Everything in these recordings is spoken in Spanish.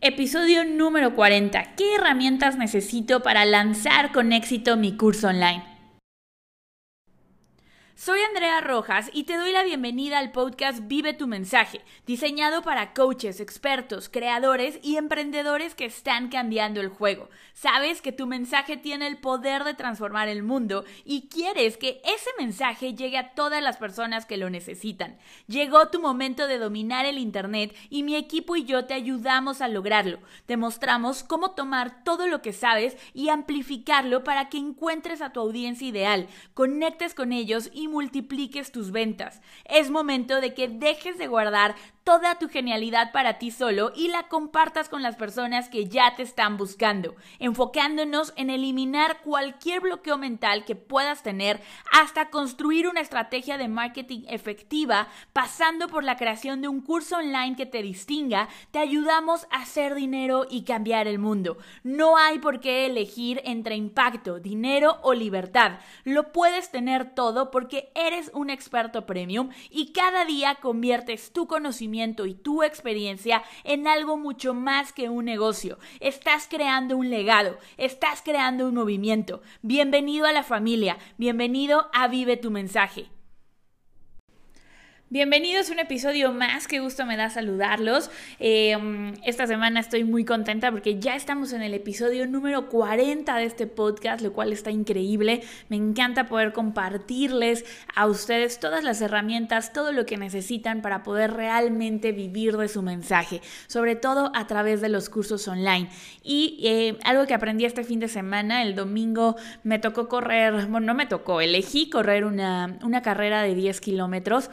Episodio número 40. ¿Qué herramientas necesito para lanzar con éxito mi curso online? Soy Andrea Rojas y te doy la bienvenida al podcast Vive tu mensaje, diseñado para coaches, expertos, creadores y emprendedores que están cambiando el juego. Sabes que tu mensaje tiene el poder de transformar el mundo y quieres que ese mensaje llegue a todas las personas que lo necesitan. Llegó tu momento de dominar el Internet y mi equipo y yo te ayudamos a lograrlo. Te mostramos cómo tomar todo lo que sabes y amplificarlo para que encuentres a tu audiencia ideal, conectes con ellos y multipliques tus ventas. Es momento de que dejes de guardar toda tu genialidad para ti solo y la compartas con las personas que ya te están buscando, enfocándonos en eliminar cualquier bloqueo mental que puedas tener hasta construir una estrategia de marketing efectiva, pasando por la creación de un curso online que te distinga, te ayudamos a hacer dinero y cambiar el mundo. No hay por qué elegir entre impacto, dinero o libertad. Lo puedes tener todo porque eres un experto premium y cada día conviertes tu conocimiento y tu experiencia en algo mucho más que un negocio. Estás creando un legado, estás creando un movimiento. Bienvenido a la familia, bienvenido a Vive tu mensaje. Bienvenidos a un episodio más, qué gusto me da saludarlos. Eh, esta semana estoy muy contenta porque ya estamos en el episodio número 40 de este podcast, lo cual está increíble. Me encanta poder compartirles a ustedes todas las herramientas, todo lo que necesitan para poder realmente vivir de su mensaje, sobre todo a través de los cursos online. Y eh, algo que aprendí este fin de semana, el domingo me tocó correr, bueno, no me tocó, elegí correr una, una carrera de 10 kilómetros.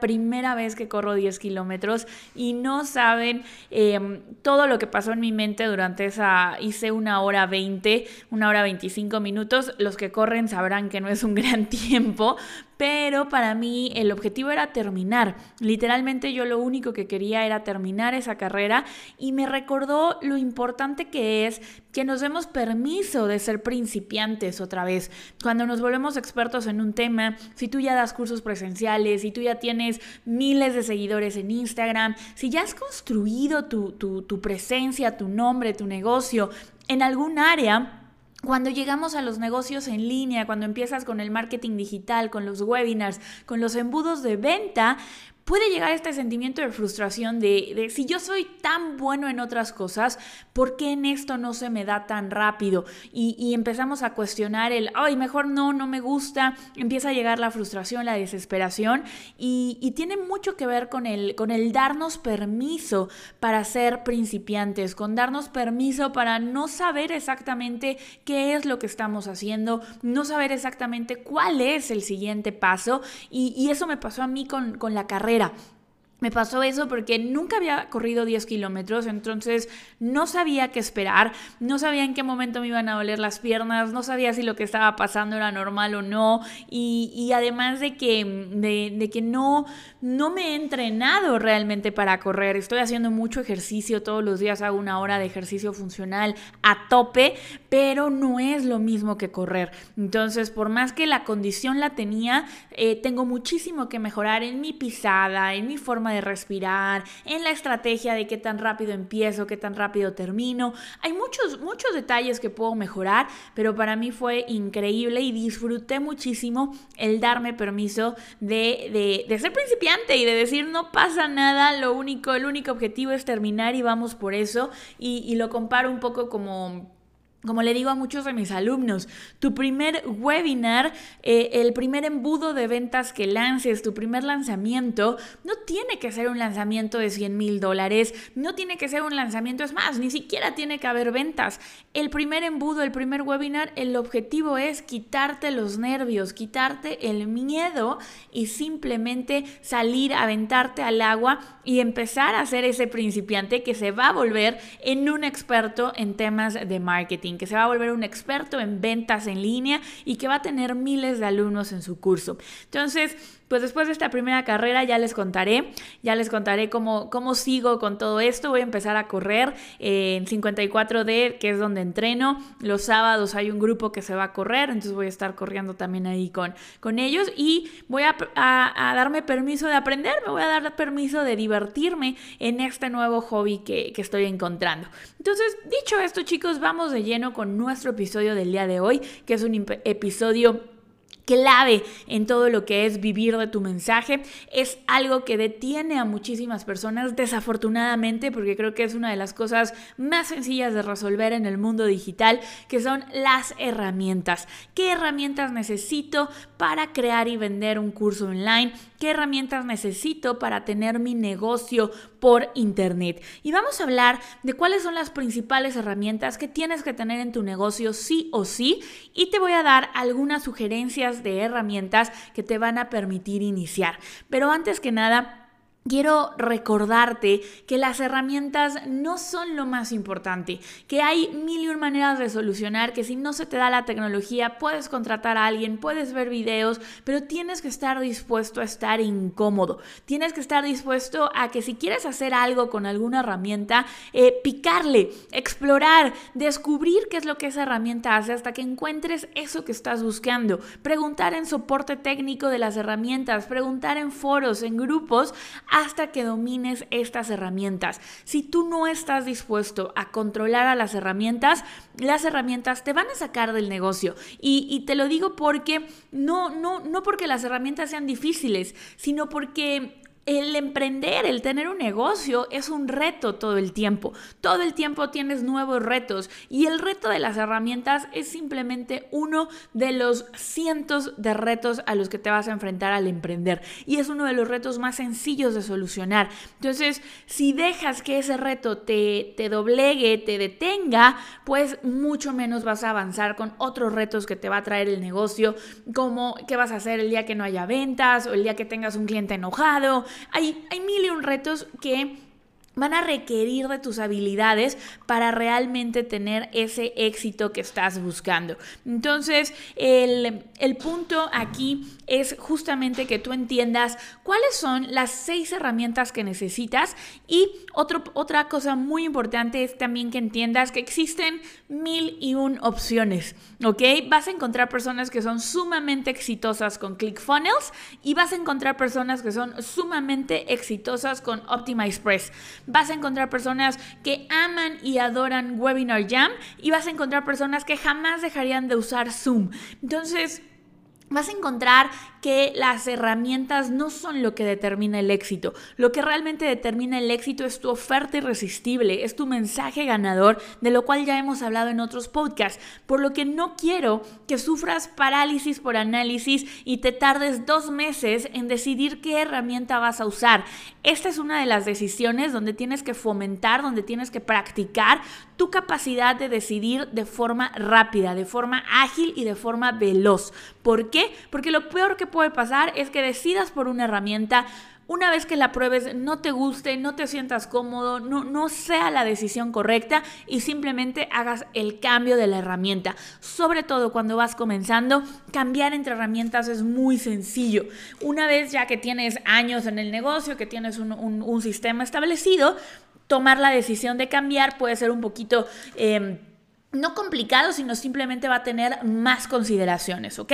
Primera vez que corro 10 kilómetros y no saben em, todo lo que pasó en mi mente durante esa, hice una hora 20, una hora 25 minutos. Los que corren sabrán que no es un gran tiempo, pero para mí el objetivo era terminar. Literalmente yo lo único que quería era terminar esa carrera y me recordó lo importante que es que nos demos permiso de ser principiantes otra vez. Cuando nos volvemos expertos en un tema, si tú ya das cursos presenciales, si tú ya tienes miles de seguidores en Instagram, si ya has construido tu, tu presencia, tu nombre, tu negocio en algún área, cuando llegamos a los negocios en línea, cuando empiezas con el marketing digital, con los webinars, con los embudos de venta, puede llegar este sentimiento de frustración de, si yo soy tan bueno en otras cosas, ¿por qué en esto no se me da tan rápido? Y, empezamos a cuestionar el, ay, mejor no, no me gusta, empieza a llegar la frustración, la desesperación y, tiene mucho que ver con el, con el darnos permiso para ser principiantes, con darnos permiso para no saber exactamente qué es lo que estamos haciendo, no saber exactamente cuál es el siguiente paso y, y eso me pasó a mí con, con la carrera era me pasó eso porque nunca había corrido 10 kilómetros, entonces no sabía qué esperar, no sabía en qué momento me iban a doler las piernas, no sabía si lo que estaba pasando era normal o no, y, además de que, de, que no, no me he entrenado realmente para correr, estoy haciendo mucho ejercicio, todos los días hago una hora de ejercicio funcional a tope, pero no es lo mismo que correr. Entonces, por más que la condición la tenía, eh, tengo muchísimo que mejorar en mi pisada, en mi forma de respirar, en la estrategia de qué tan rápido empiezo, qué tan rápido termino. Hay muchos, muchos detalles que puedo mejorar, pero para mí fue increíble y disfruté muchísimo el darme permiso de, de, ser principiante y de decir no pasa nada, lo único, el único objetivo es terminar y vamos por eso. Y, y lo comparo un poco como como le digo a muchos de mis alumnos, tu primer webinar, eh, el primer embudo de ventas que lances, tu primer lanzamiento, no tiene que ser un lanzamiento de 100 mil dólares, no tiene que ser un lanzamiento, es más, ni siquiera tiene que haber ventas. El primer embudo, el primer webinar, el objetivo es quitarte los nervios, quitarte el miedo y simplemente salir, aventarte al agua y empezar a ser ese principiante que se va a volver en un experto en temas de marketing que se va a volver un experto en ventas en línea y que va a tener miles de alumnos en su curso. Entonces, pues después de esta primera carrera ya les contaré, ya les contaré cómo, cómo sigo con todo esto. Voy a empezar a correr en 54D, que es donde entreno. Los sábados hay un grupo que se va a correr, entonces voy a estar corriendo también ahí con, con ellos y voy a, darme permiso de aprender, me voy a dar permiso de divertirme en este nuevo hobby que, que estoy encontrando. Entonces, dicho esto, chicos, vamos de lleno con nuestro episodio del día de hoy, que es un episodio clave en todo lo que es vivir de tu mensaje. Es algo que detiene a muchísimas personas, desafortunadamente, porque creo que es una de las cosas más sencillas de resolver en el mundo digital, que son las herramientas. ¿Qué herramientas necesito para crear y vender un curso online? ¿Qué herramientas necesito para tener mi negocio por internet? Y vamos a hablar de cuáles son las principales herramientas que tienes que tener en tu negocio sí o sí y te voy a dar algunas sugerencias de herramientas que te van a permitir iniciar. Pero antes que nada, Quiero recordarte que las herramientas no son lo más importante, que hay mil y un maneras de solucionar, que si no se te da la tecnología puedes contratar a alguien, puedes ver videos, pero tienes que estar dispuesto a estar incómodo, tienes que estar dispuesto a que si quieres hacer algo con alguna herramienta, eh, picarle, explorar, descubrir qué es lo que esa herramienta hace hasta que encuentres eso que estás buscando, preguntar en soporte técnico de las herramientas, preguntar en foros, en grupos, hasta que domines estas herramientas. Si tú no estás dispuesto a controlar a las herramientas, las herramientas te van a sacar del negocio. Y, te lo digo porque no, no, no porque las herramientas sean difíciles, sino porque el emprender, el tener un negocio es un reto todo el tiempo. Todo el tiempo tienes nuevos retos y el reto de las herramientas es simplemente uno de los cientos de retos a los que te vas a enfrentar al emprender y es uno de los retos más sencillos de solucionar. Entonces, si dejas que ese reto te, te doblegue, te detenga, pues mucho menos vas a avanzar con otros retos que te va a traer el negocio, como qué vas a hacer el día que no haya ventas o el día que tengas un cliente enojado hay, hay mil y un retos que van a requerir de tus habilidades para realmente tener ese éxito que estás buscando. Entonces, el, punto aquí es justamente que tú entiendas cuáles son las seis herramientas que necesitas y otra cosa muy importante es también que entiendas que existen mil y un opciones, ¿ok? Vas a encontrar personas que son sumamente exitosas con ClickFunnels y vas a encontrar personas que son sumamente exitosas con OptimizePress vas a encontrar personas que aman y adoran Webinar Jam y vas a encontrar personas que jamás dejarían de usar Zoom. Entonces, vas a encontrar que las herramientas no son lo que determina el éxito. Lo que realmente determina el éxito es tu oferta irresistible, es tu mensaje ganador, de lo cual ya hemos hablado en otros podcasts. Por lo que no quiero que sufras parálisis por análisis y te tardes dos meses en decidir qué herramienta vas a usar. Esta es una de las decisiones donde tienes que fomentar, donde tienes que practicar tu capacidad de decidir de forma rápida, de forma ágil y de forma veloz. ¿Por qué? Porque lo peor que puede pasar es que decidas por una herramienta, una vez que la pruebes no te guste, no te sientas cómodo, no, no sea la decisión correcta y simplemente hagas el cambio de la herramienta. Sobre todo cuando vas comenzando, cambiar entre herramientas es muy sencillo. Una vez ya que tienes años en el negocio, que tienes un, un, sistema establecido, tomar la decisión de cambiar puede ser un poquito... Em, no complicado, sino simplemente va a tener más consideraciones, ¿ok?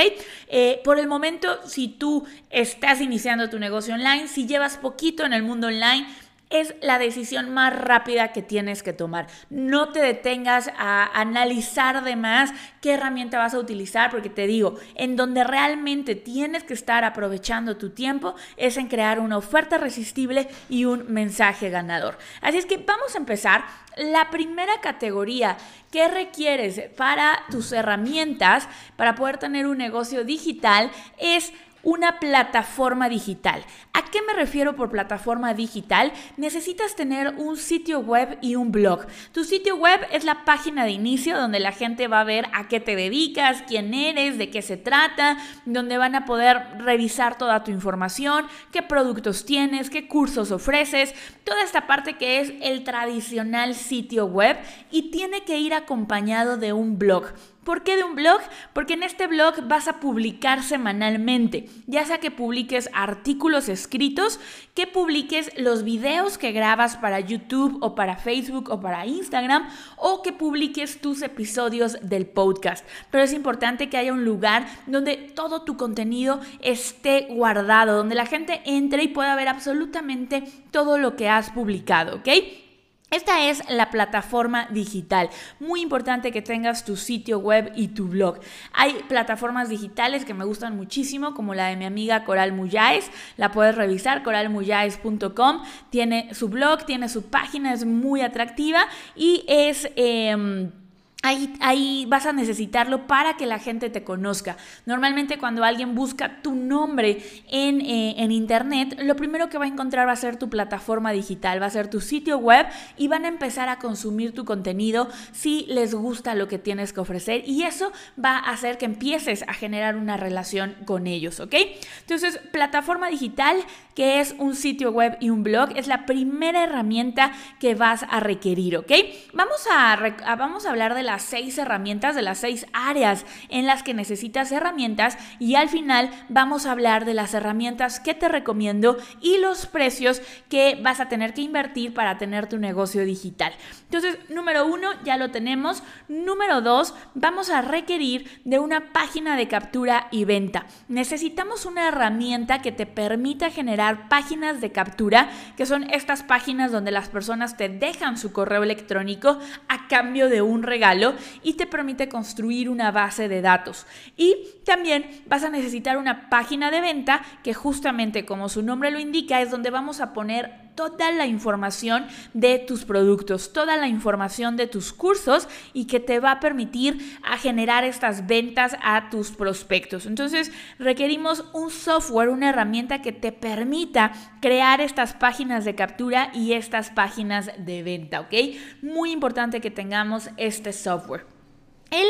Eh, por el momento, si tú estás iniciando tu negocio online, si llevas poquito en el mundo online, es la decisión más rápida que tienes que tomar. No te detengas a analizar de más qué herramienta vas a utilizar, porque te digo, en donde realmente tienes que estar aprovechando tu tiempo es en crear una oferta resistible y un mensaje ganador. Así es que vamos a empezar. La primera categoría que requieres para tus herramientas para poder tener un negocio digital es una plataforma digital. ¿A qué me refiero por plataforma digital? Necesitas tener un sitio web y un blog. Tu sitio web es la página de inicio donde la gente va a ver a qué te dedicas, quién eres, de qué se trata, donde van a poder revisar toda tu información, qué productos tienes, qué cursos ofreces, toda esta parte que es el tradicional sitio web y tiene que ir acompañado de un blog. ¿Por qué de un blog? Porque en este blog vas a publicar semanalmente, ya sea que publiques artículos escritos, que publiques los videos que grabas para YouTube o para Facebook o para Instagram, o que publiques tus episodios del podcast. Pero es importante que haya un lugar donde todo tu contenido esté guardado, donde la gente entre y pueda ver absolutamente todo lo que has publicado, ¿ok? Esta es la plataforma digital. Muy importante que tengas tu sitio web y tu blog. Hay plataformas digitales que me gustan muchísimo, como la de mi amiga Coral Muyáez. La puedes revisar, coralmuyáez.com. Tiene su blog, tiene su página, es muy atractiva y es... Em, Ahí, vas a necesitarlo para que la gente te conozca. Normalmente cuando alguien busca tu nombre en, eh, en, internet, lo primero que va a encontrar va a ser tu plataforma digital, va a ser tu sitio web y van a empezar a consumir tu contenido si les gusta lo que tienes que ofrecer y eso va a hacer que empieces a generar una relación con ellos, ¿ok? Entonces, plataforma digital, que es un sitio web y un blog, es la primera herramienta que vas a requerir, ¿ok? Vamos a, vamos a hablar de la las seis herramientas, de las seis áreas en las que necesitas herramientas y al final vamos a hablar de las herramientas que te recomiendo y los precios que vas a tener que invertir para tener tu negocio digital. Entonces, número uno, ya lo tenemos. Número dos, vamos a requerir de una página de captura y venta. Necesitamos una herramienta que te permita generar páginas de captura, que son estas páginas donde las personas te dejan su correo electrónico a cambio de un regalo y te permite construir una base de datos. Y también vas a necesitar una página de venta que justamente como su nombre lo indica es donde vamos a poner toda la información de tus productos, toda la información de tus cursos y que te va a permitir a generar estas ventas a tus prospectos. Entonces requerimos un software, una herramienta que te permita crear estas páginas de captura y estas páginas de venta, ¿ok? Muy importante que tengamos este software. El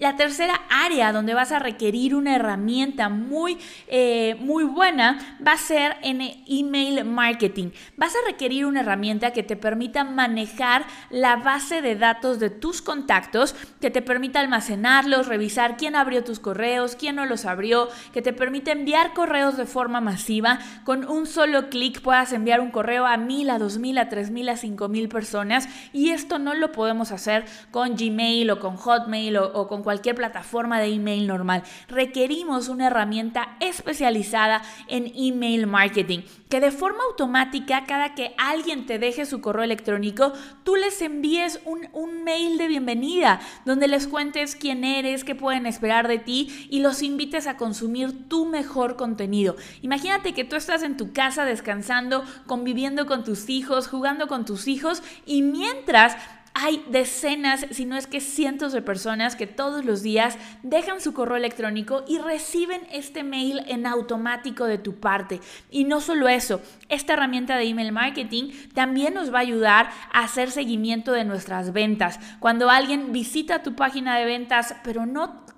la tercera área donde vas a requerir una herramienta muy, eh, muy buena va a ser en email marketing. Vas a requerir una herramienta que te permita manejar la base de datos de tus contactos, que te permita almacenarlos, revisar quién abrió tus correos, quién no los abrió, que te permita enviar correos de forma masiva. Con un solo clic puedas enviar un correo a mil, a dos mil, a tres mil, a cinco mil personas. Y esto no lo podemos hacer con Gmail o con Hotmail o, o con cualquier plataforma de email normal. Requerimos una herramienta especializada en email marketing, que de forma automática, cada que alguien te deje su correo electrónico, tú les envíes un, un mail de bienvenida, donde les cuentes quién eres, qué pueden esperar de ti y los invites a consumir tu mejor contenido. Imagínate que tú estás en tu casa descansando, conviviendo con tus hijos, jugando con tus hijos y mientras hay decenas, si no es que cientos de personas que todos los días dejan su correo electrónico y reciben este mail en automático de tu parte. Y no solo eso, esta herramienta de email marketing también nos va a ayudar a hacer seguimiento de nuestras ventas. Cuando alguien visita tu página de ventas pero no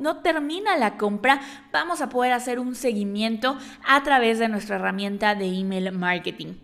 no termina la compra, vamos a poder hacer un seguimiento a través de nuestra herramienta de email marketing.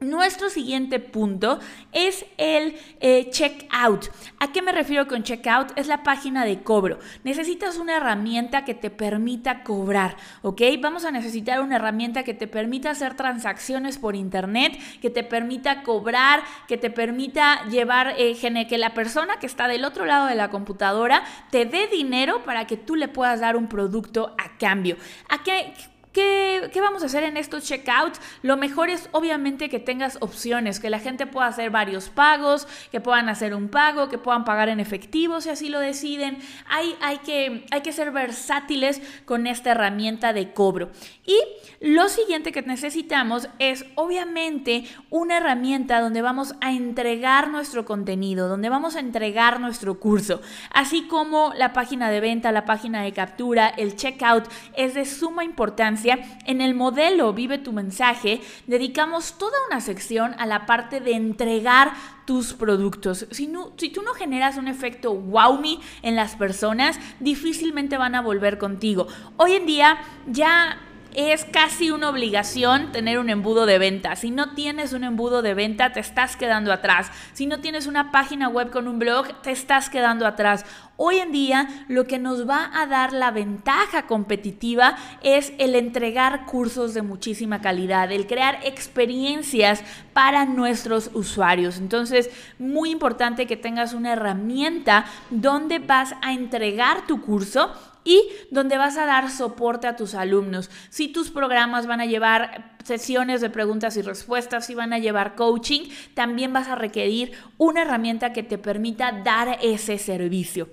Nuestro siguiente punto es el eh, checkout. ¿A qué me refiero con checkout? Es la página de cobro. Necesitas una herramienta que te permita cobrar, ¿ok? Vamos a necesitar una herramienta que te permita hacer transacciones por internet, que te permita cobrar, que te permita llevar, eh, que la persona que está del otro lado de la computadora te dé dinero para que tú le puedas dar un producto a cambio. ¿A qué? ¿Qué, vamos a hacer en estos checkouts? Lo mejor es obviamente que tengas opciones, que la gente pueda hacer varios pagos, que puedan hacer un pago, que puedan pagar en efectivo si así lo deciden. Hay, hay, que, hay que ser versátiles con esta herramienta de cobro. Y lo siguiente que necesitamos es obviamente una herramienta donde vamos a entregar nuestro contenido, donde vamos a entregar nuestro curso, así como la página de venta, la página de captura, el checkout es de suma importancia en el modelo Vive tu mensaje, dedicamos toda una sección a la parte de entregar tus productos. Si, si tú no generas un efecto wow me en las personas, difícilmente van a volver contigo. Hoy en día ya es casi una obligación tener un embudo de venta. Si no tienes un embudo de venta, te estás quedando atrás. Si no tienes una página web con un blog, te estás quedando atrás. Hoy en día lo que nos va a dar la ventaja competitiva es el entregar cursos de muchísima calidad, el crear experiencias para nuestros usuarios. Entonces, muy importante que tengas una herramienta donde vas a entregar tu curso y donde vas a dar soporte a tus alumnos. Si tus programas van a llevar sesiones de preguntas y respuestas, si van a llevar coaching, también vas a requerir una herramienta que te permita dar ese servicio.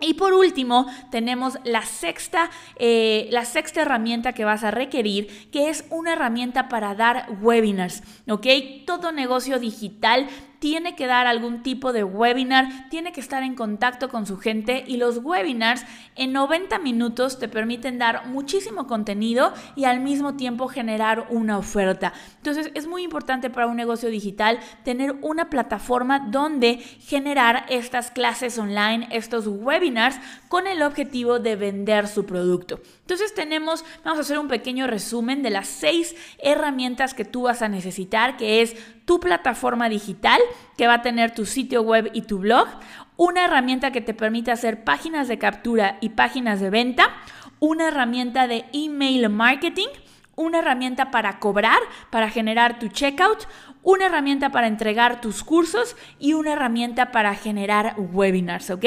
Y por último, tenemos la sexta, eh, la sexta herramienta que vas a requerir, que es una herramienta para dar webinars, ¿ok? Todo negocio digital tiene que dar algún tipo de webinar, tiene que estar en contacto con su gente y los webinars en 90 minutos te permiten dar muchísimo contenido y al mismo tiempo generar una oferta. Entonces es muy importante para un negocio digital tener una plataforma donde generar estas clases online, estos webinars con el objetivo de vender su producto. Entonces tenemos, vamos a hacer un pequeño resumen de las seis herramientas que tú vas a necesitar, que es tu plataforma digital, que va a tener tu sitio web y tu blog, una herramienta que te permite hacer páginas de captura y páginas de venta, una herramienta de email marketing, una herramienta para cobrar, para generar tu checkout, una herramienta para entregar tus cursos y una herramienta para generar webinars, ¿ok?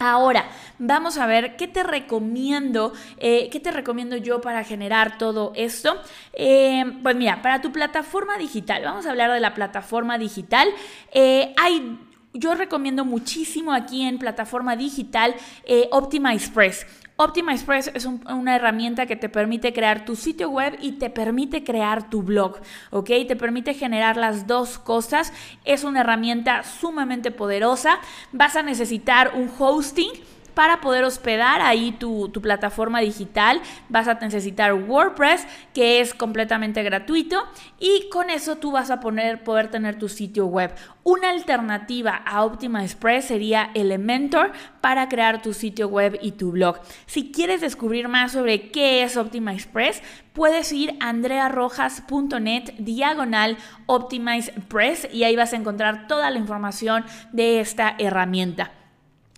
Ahora, vamos a ver qué te recomiendo, eh, qué te recomiendo yo para generar todo esto. Eh, pues mira, para tu plataforma digital, vamos a hablar de la plataforma digital. Eh, hay yo recomiendo muchísimo aquí en plataforma digital Press. Express es una herramienta que te permite crear tu sitio web y te permite crear tu blog, ¿ok? Te permite generar las dos cosas. Es una herramienta sumamente poderosa. Vas a necesitar un hosting para poder hospedar ahí tu, plataforma digital vas a necesitar WordPress, que es completamente gratuito, y con eso tú vas a poder tener tu sitio web. Una alternativa a Optima Express sería Elementor para crear tu sitio web y tu blog. Si quieres descubrir más sobre qué es Optima Express, puedes ir a andrearrojas.net diagonal Optimize Press y ahí vas a encontrar toda la información de esta herramienta.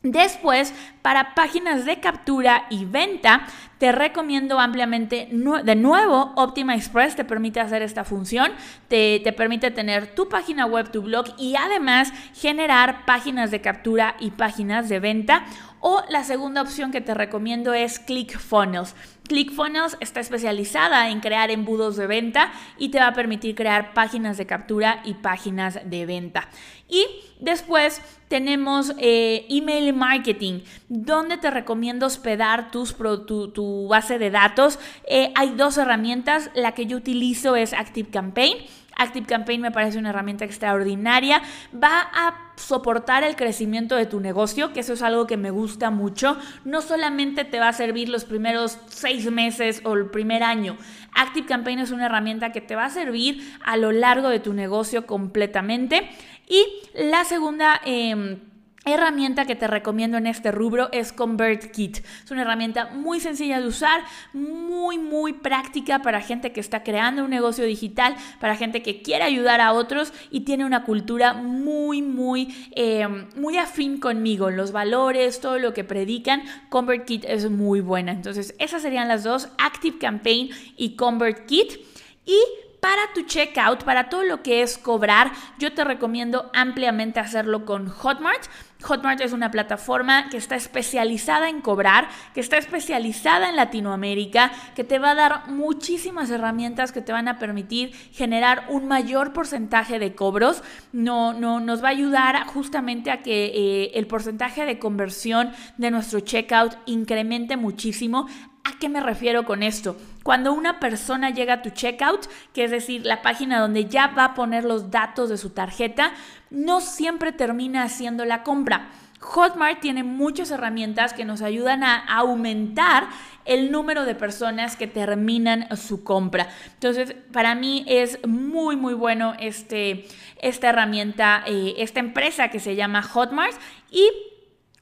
Después, para páginas de captura y venta, te recomiendo ampliamente, de nuevo, Optima Express te permite hacer esta función, te, te, permite tener tu página web, tu blog y además generar páginas de captura y páginas de venta. O la segunda opción que te recomiendo es ClickFunnels. ClickFunnels está especializada en crear embudos de venta y te va a permitir crear páginas de captura y páginas de venta. Y después tenemos eh, email marketing, donde te recomiendo hospedar tu, base de datos. Eh, hay dos herramientas, la que yo utilizo es ActiveCampaign ActiveCampaign me parece una herramienta extraordinaria. Va a soportar el crecimiento de tu negocio, que eso es algo que me gusta mucho. No solamente te va a servir los primeros seis meses o el primer año. ActiveCampaign es una herramienta que te va a servir a lo largo de tu negocio completamente. Y la segunda... Em, herramienta que te recomiendo en este rubro es ConvertKit. Es una herramienta muy sencilla de usar, muy, muy práctica para gente que está creando un negocio digital, para gente que quiere ayudar a otros y tiene una cultura muy, muy, eh, muy afín conmigo. Los valores, todo lo que predican, ConvertKit es muy buena. Entonces, esas serían las dos, Active Campaign y ConvertKit. Y para tu checkout, para todo lo que es cobrar, yo te recomiendo ampliamente hacerlo con Hotmart. Hotmart es una plataforma que está especializada en cobrar, que está especializada en Latinoamérica, que te va a dar muchísimas herramientas que te van a permitir generar un mayor porcentaje de cobros. No, no, nos va a ayudar justamente a que eh, el porcentaje de conversión de nuestro checkout incremente muchísimo. ¿A qué me refiero con esto? Cuando una persona llega a tu checkout, que es decir, la página donde ya va a poner los datos de su tarjeta, no siempre termina haciendo la compra. Hotmart tiene muchas herramientas que nos ayudan a aumentar el número de personas que terminan su compra. Entonces, para mí es muy, muy bueno este, esta herramienta, eh, esta empresa que se llama Hotmart y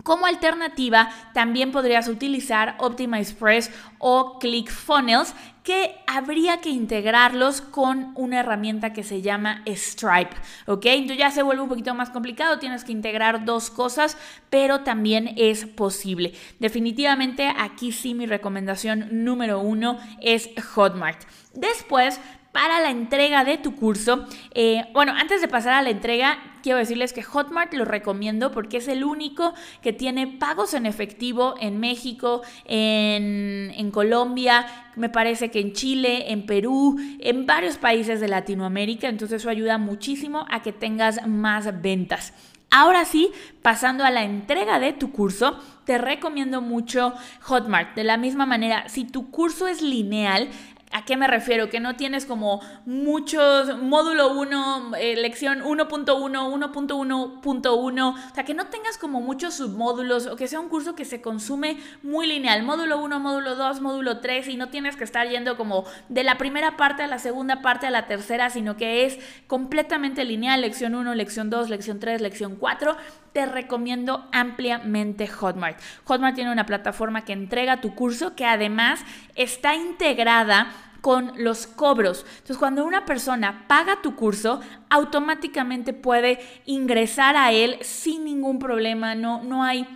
Como alternativa, también podrías utilizar OptimizePress o ClickFunnels, que habría que integrarlos con una herramienta que se llama Stripe, ¿ok? Entonces ya se vuelve un poquito más complicado, tienes que integrar dos cosas, pero también es posible. Definitivamente aquí sí mi recomendación número uno es Hotmart. Después para la entrega de tu curso. Eh, bueno, antes de pasar a la entrega, quiero decirles que Hotmart lo recomiendo porque es el único que tiene pagos en efectivo en México, en, en Colombia, me parece que en Chile, en Perú, en varios países de Latinoamérica. Entonces eso ayuda muchísimo a que tengas más ventas. Ahora sí, pasando a la entrega de tu curso, te recomiendo mucho Hotmart. De la misma manera, si tu curso es lineal, ¿A qué me refiero? Que no tienes como muchos, módulo 1, eh, lección 1.1, 1.1.1, o sea, que no tengas como muchos submódulos o que sea un curso que se consume muy lineal, módulo 1, módulo 2, módulo 3 y no tienes que estar yendo como de la primera parte a la segunda parte a la tercera, sino que es completamente lineal, lección 1, lección 2, lección 3, lección 4 te recomiendo ampliamente Hotmart. Hotmart tiene una plataforma que entrega tu curso que además está integrada con los cobros. Entonces, cuando una persona paga tu curso, automáticamente puede ingresar a él sin ningún problema, no, no hay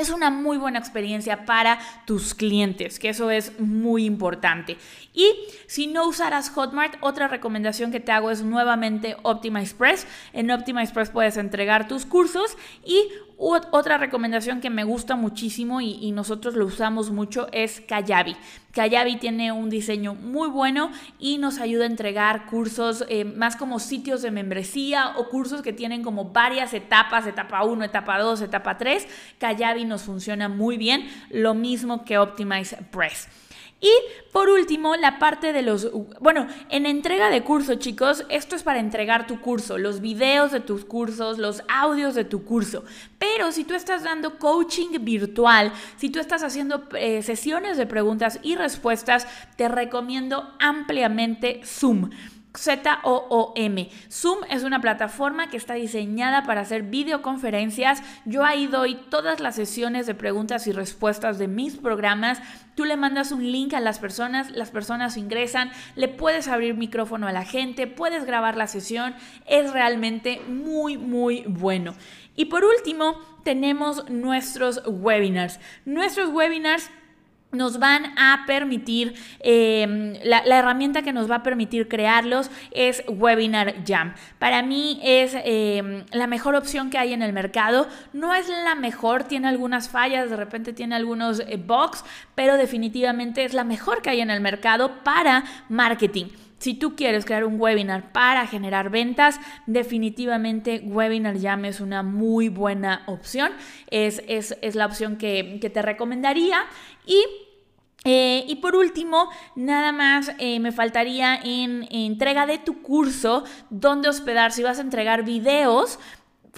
es una muy buena experiencia para tus clientes, que eso es muy importante. Y si no usaras Hotmart, otra recomendación que te hago es nuevamente OptimizePress. En OptimizePress puedes entregar tus cursos y otra recomendación que me gusta muchísimo y, nosotros lo usamos mucho es Kayabi. Kayabi tiene un diseño muy bueno y nos ayuda a entregar cursos eh, más como sitios de membresía o cursos que tienen como varias etapas, etapa 1, etapa 2, etapa 3. Kayabi nos funciona muy bien, lo mismo que Optimize Press. Y por último, la parte de los, bueno, en entrega de curso, chicos, esto es para entregar tu curso, los videos de tus cursos, los audios de tu curso. Pero si tú estás dando coaching virtual, si tú estás haciendo eh, sesiones de preguntas y respuestas, te recomiendo ampliamente Zoom. Z-O-O-M. Zoom es una plataforma que está diseñada para hacer videoconferencias. Yo ahí doy todas las sesiones de preguntas y respuestas de mis programas. Tú le mandas un link a las personas, las personas ingresan, le puedes abrir micrófono a la gente, puedes grabar la sesión. Es realmente muy, muy bueno. Y por último, tenemos nuestros webinars. Nuestros webinars nos van a permitir, em, la, herramienta que nos va a permitir crearlos es Webinar Jam. Para mí es em, la mejor opción que hay en el mercado. No es la mejor, tiene algunas fallas, de repente tiene algunos eh, bugs, pero definitivamente es la mejor que hay en el mercado para marketing. Si tú quieres crear un webinar para generar ventas, definitivamente Webinar Jam es una muy buena opción. Es, la opción que, te recomendaría. Y eh, y por último, nada más eh, me faltaría en, entrega de tu curso, dónde hospedar. Si vas a entregar videos,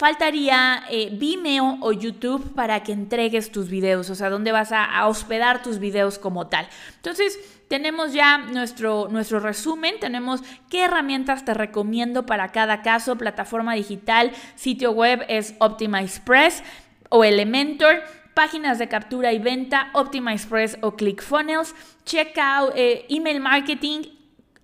faltaría eh, Vimeo o YouTube para que entregues tus videos, o sea, dónde vas a, hospedar tus videos como tal. Entonces, tenemos ya nuestro, nuestro resumen, tenemos qué herramientas te recomiendo para cada caso, plataforma digital, sitio web es OptimizePress o Elementor páginas de captura y venta, OptimizePress o ClickFunnels, checkout, eh, email marketing,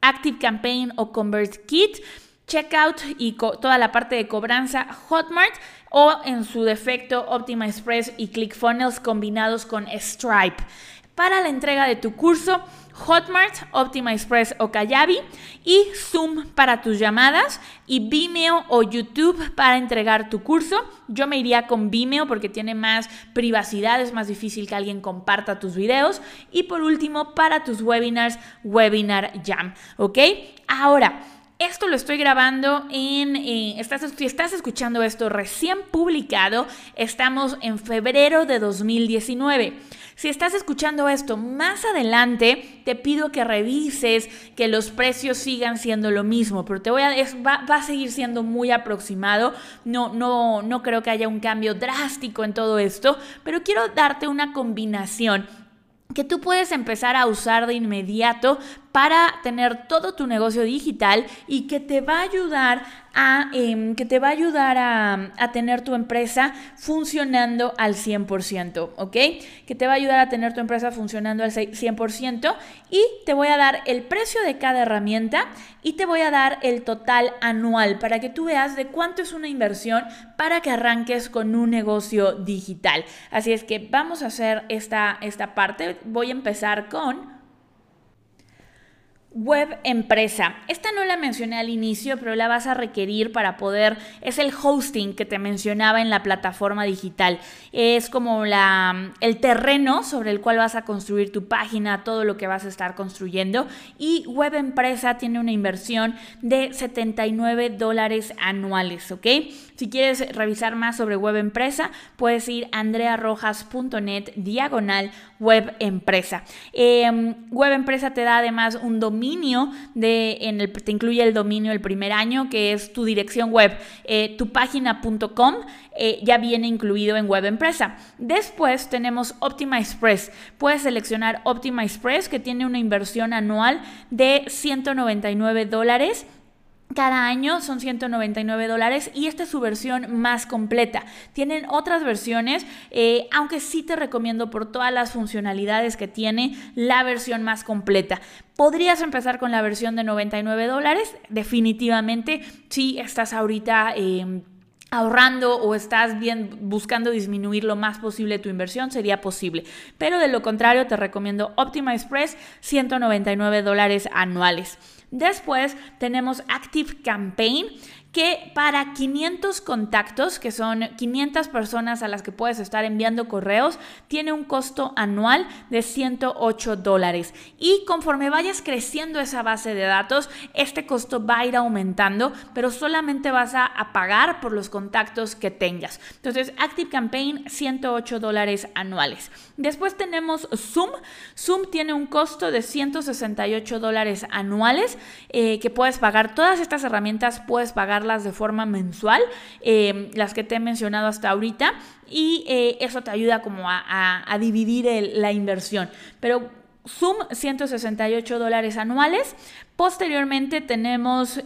Active Campaign o ConvertKit checkout y toda la parte de cobranza Hotmart o en su defecto OptimizePress y ClickFunnels combinados con Stripe. Para la entrega de tu curso, Hotmart, OptimizePress o Kayabi y Zoom para tus llamadas y Vimeo o YouTube para entregar tu curso. Yo me iría con Vimeo porque tiene más privacidad, es más difícil que alguien comparta tus videos. Y por último, para tus webinars, Webinar Jam, ¿ok? Ahora, esto lo estoy grabando en, eh, estás, si estás escuchando esto recién publicado, estamos en febrero de 2019. Si estás escuchando esto más adelante, te pido que revises que los precios sigan siendo lo mismo, pero te voy a, va, va, a seguir siendo muy aproximado. No, no, no creo que haya un cambio drástico en todo esto, pero quiero darte una combinación que tú puedes empezar a usar de inmediato para tener todo tu negocio digital y que te va a ayudar a, em, que te va a ayudar a, a, tener tu empresa funcionando al 100%, ¿ok? Que te va a ayudar a tener tu empresa funcionando al 100% y te voy a dar el precio de cada herramienta y te voy a dar el total anual para que tú veas de cuánto es una inversión para que arranques con un negocio digital. Así es que vamos a hacer esta, esta parte. Voy a empezar con Web empresa. Esta no la mencioné al inicio, pero la vas a requerir para poder, es el hosting que te mencionaba en la plataforma digital. Es como la, el terreno sobre el cual vas a construir tu página, todo lo que vas a estar construyendo. Y web empresa tiene una inversión de 79 dólares anuales, ¿ok? Si quieres revisar más sobre web empresa, puedes ir a andrearrojas.net diagonal web empresa. Em, web empresa te da además un dominio de, en el, te incluye el dominio el primer año, que es tu dirección web, eh, tupágina.com, eh, ya viene incluido en Web Empresa. Después tenemos Optima Express. Puedes seleccionar Optima Express, que tiene una inversión anual de 199 dólares cada año son 199 dólares y esta es su versión más completa. Tienen otras versiones, eh, aunque sí te recomiendo por todas las funcionalidades que tiene la versión más completa. Podrías empezar con la versión de 99 dólares, definitivamente, si estás ahorita... Em, ahorrando o estás bien buscando disminuir lo más posible tu inversión, sería posible. Pero de lo contrario, te recomiendo Optima Express, 199 dólares anuales. Después tenemos Active Campaign, que para 500 contactos, que son 500 personas a las que puedes estar enviando correos, tiene un costo anual de 108 dólares. Y conforme vayas creciendo esa base de datos, este costo va a ir aumentando, pero solamente vas a, pagar por los contactos que tengas. Entonces, Active Campaign, 108 dólares anuales. Después tenemos Zoom. Zoom tiene un costo de 168 dólares anuales eh, que puedes pagar. Todas estas herramientas puedes pagar de forma mensual, eh, las que te he mencionado hasta ahorita, y eh, eso te ayuda como a, dividir la inversión. Pero Zoom, 168 dólares anuales. Posteriormente tenemos...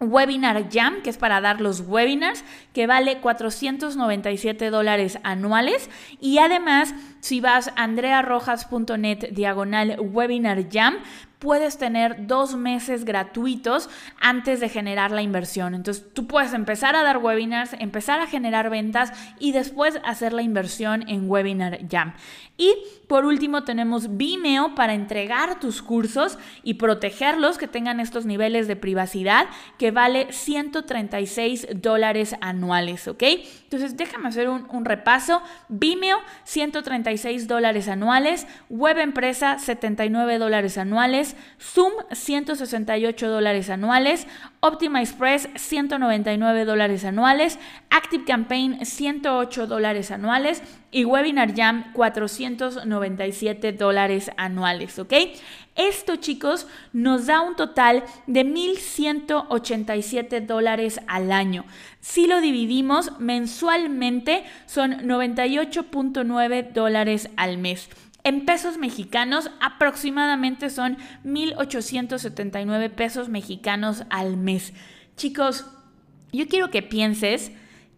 Webinar Jam, que es para dar los webinars, que vale 497 dólares anuales. Y además, si vas a andrearrojas.net diagonal Webinar Jam, puedes tener dos meses gratuitos antes de generar la inversión. Entonces tú puedes empezar a dar webinars, empezar a generar ventas y después hacer la inversión en Webinar Jam. Y por último tenemos Vimeo para entregar tus cursos y protegerlos, que tengan estos niveles de privacidad, que vale 136 dólares anuales, ¿ok? Entonces déjame hacer un, un repaso. Vimeo, 136 dólares anuales. Web Empresa, 79 dólares anuales. Zoom 168 dólares anuales, Optima Express 199 dólares anuales, Active Campaign 108 dólares anuales y Webinar Jam 497 dólares anuales, ¿ok? Esto, chicos, nos da un total de 1.187 dólares al año. Si lo dividimos mensualmente, son 98.9 dólares al mes. En pesos mexicanos aproximadamente son 1.879 pesos mexicanos al mes. Chicos, yo quiero que pienses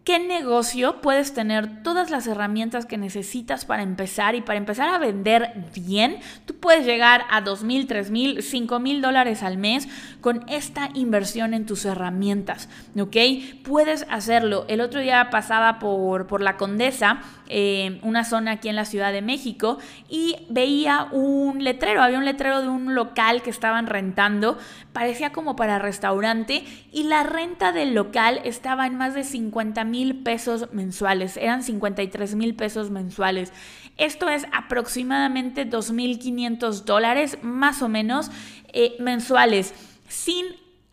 qué negocio puedes tener todas las herramientas que necesitas para empezar y para empezar a vender bien, tú puedes llegar a $2,000, mil, mil, cinco mil dólares al mes con esta inversión en tus herramientas, ¿ok? Puedes hacerlo. El otro día pasaba por, por la Condesa, eh, una zona aquí en la Ciudad de México, y veía un letrero, había un letrero de un local que estaban rentando, parecía como para restaurante, y la renta del local estaba en más de 50 mil pesos mensuales, eran 53 mil pesos mensuales. Esto es aproximadamente 2.500 dólares más o menos eh, mensuales, sin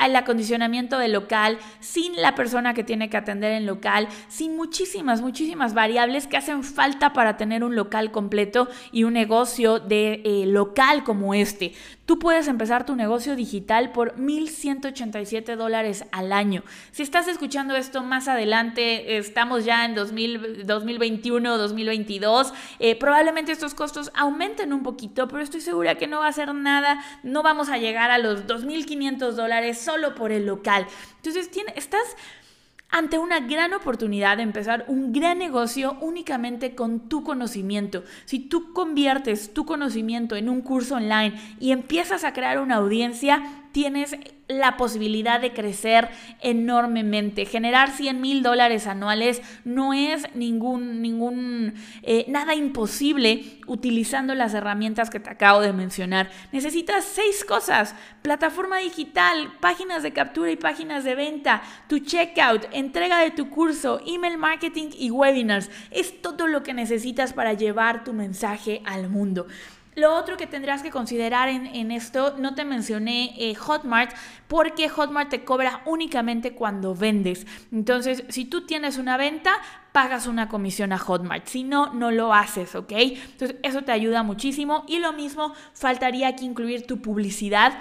el acondicionamiento del local, sin la persona que tiene que atender el local, sin muchísimas, muchísimas variables que hacen falta para tener un local completo y un negocio de eh, local como este. Tú puedes empezar tu negocio digital por 1.187 dólares al año. Si estás escuchando esto más adelante, estamos ya en 2021, 2022, eh, probablemente estos costos aumenten un poquito, pero estoy segura que no va a ser nada, no vamos a llegar a los 2.500 dólares solo por el local. Entonces, estás ante una gran oportunidad de empezar un gran negocio únicamente con tu conocimiento. Si tú conviertes tu conocimiento en un curso online y empiezas a crear una audiencia, tienes la posibilidad de crecer enormemente. Generar 100 mil dólares anuales no es ningún, ningún, eh, nada imposible utilizando las herramientas que te acabo de mencionar. Necesitas seis cosas. Plataforma digital, páginas de captura y páginas de venta, tu checkout, entrega de tu curso, email marketing y webinars. Es todo lo que necesitas para llevar tu mensaje al mundo. Lo otro que tendrás que considerar en, esto, no te mencioné eh, Hotmart, porque Hotmart te cobra únicamente cuando vendes. Entonces, si tú tienes una venta, pagas una comisión a Hotmart. Si no, no lo haces, ¿ok? Entonces, eso te ayuda muchísimo. Y lo mismo, faltaría aquí incluir tu publicidad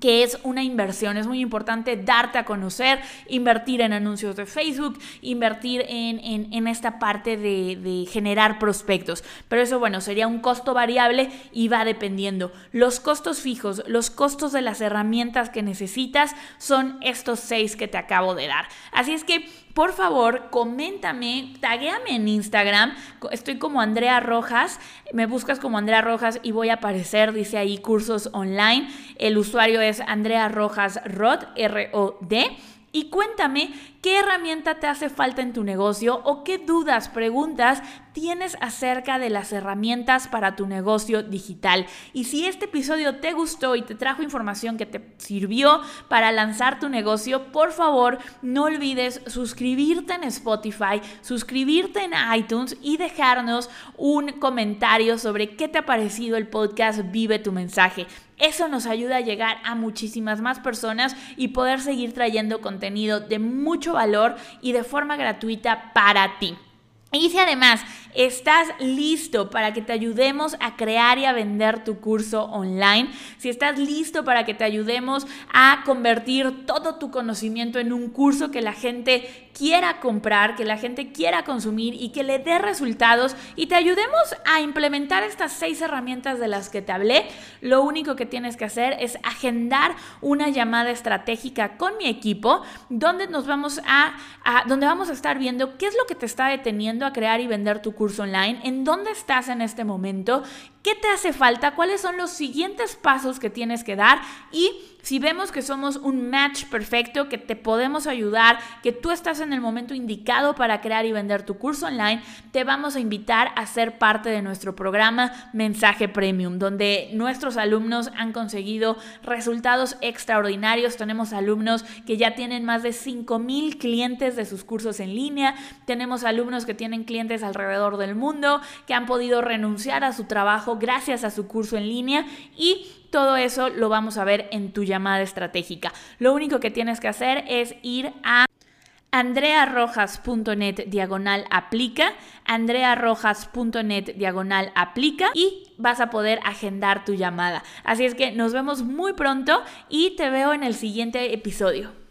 que es una inversión. Es muy importante darte a conocer, invertir en anuncios de Facebook, invertir en, esta parte de, de, generar prospectos. Pero eso, bueno, sería un costo variable y va dependiendo. Los costos fijos, los costos de las herramientas que necesitas son estos seis que te acabo de dar. Así es que por favor, coméntame, taguéame en Instagram. Estoy como Andrea Rojas. Me buscas como Andrea Rojas y voy a aparecer, dice ahí, cursos online. El usuario es Andrea Rojas Rod, R-O-D. Y cuéntame qué herramienta te hace falta en tu negocio o qué dudas, preguntas tienes acerca de las herramientas para tu negocio digital. Y si este episodio te gustó y te trajo información que te sirvió para lanzar tu negocio, por favor no olvides suscribirte en Spotify, suscribirte en iTunes y dejarnos un comentario sobre qué te ha parecido el podcast Vive tu mensaje. Eso nos ayuda a llegar a muchísimas más personas y poder seguir trayendo contenido de mucho valor y de forma gratuita para ti. Y si además estás listo para que te ayudemos a crear y a vender tu curso online, si estás listo para que te ayudemos a convertir todo tu conocimiento en un curso que la gente quiera comprar, que la gente quiera consumir y que le dé resultados y te ayudemos a implementar estas seis herramientas de las que te hablé, lo único que tienes que hacer es agendar una llamada estratégica con mi equipo donde nos vamos a, donde vamos a estar viendo qué es lo que te está deteniendo a crear y vender tu curso online, en dónde estás en este momento, qué te hace falta, cuáles son los siguientes pasos que tienes que dar y si vemos que somos un match perfecto, que te podemos ayudar, que tú estás en el momento indicado para crear y vender tu curso online, te vamos a invitar a ser parte de nuestro programa Mensaje Premium, donde nuestros alumnos han conseguido resultados extraordinarios. Tenemos alumnos que ya tienen más de 5 mil clientes de sus cursos en línea. Tenemos alumnos que tienen clientes alrededor del mundo, que han podido renunciar a su trabajo gracias a su curso en línea y todo eso lo vamos a ver en tu llamada estratégica. Lo único que tienes que hacer es ir a andrearrojas.net diagonal aplica, andrearrojas.net diagonal aplica y vas a poder agendar tu llamada. Así es que nos vemos muy pronto y te veo en el siguiente episodio.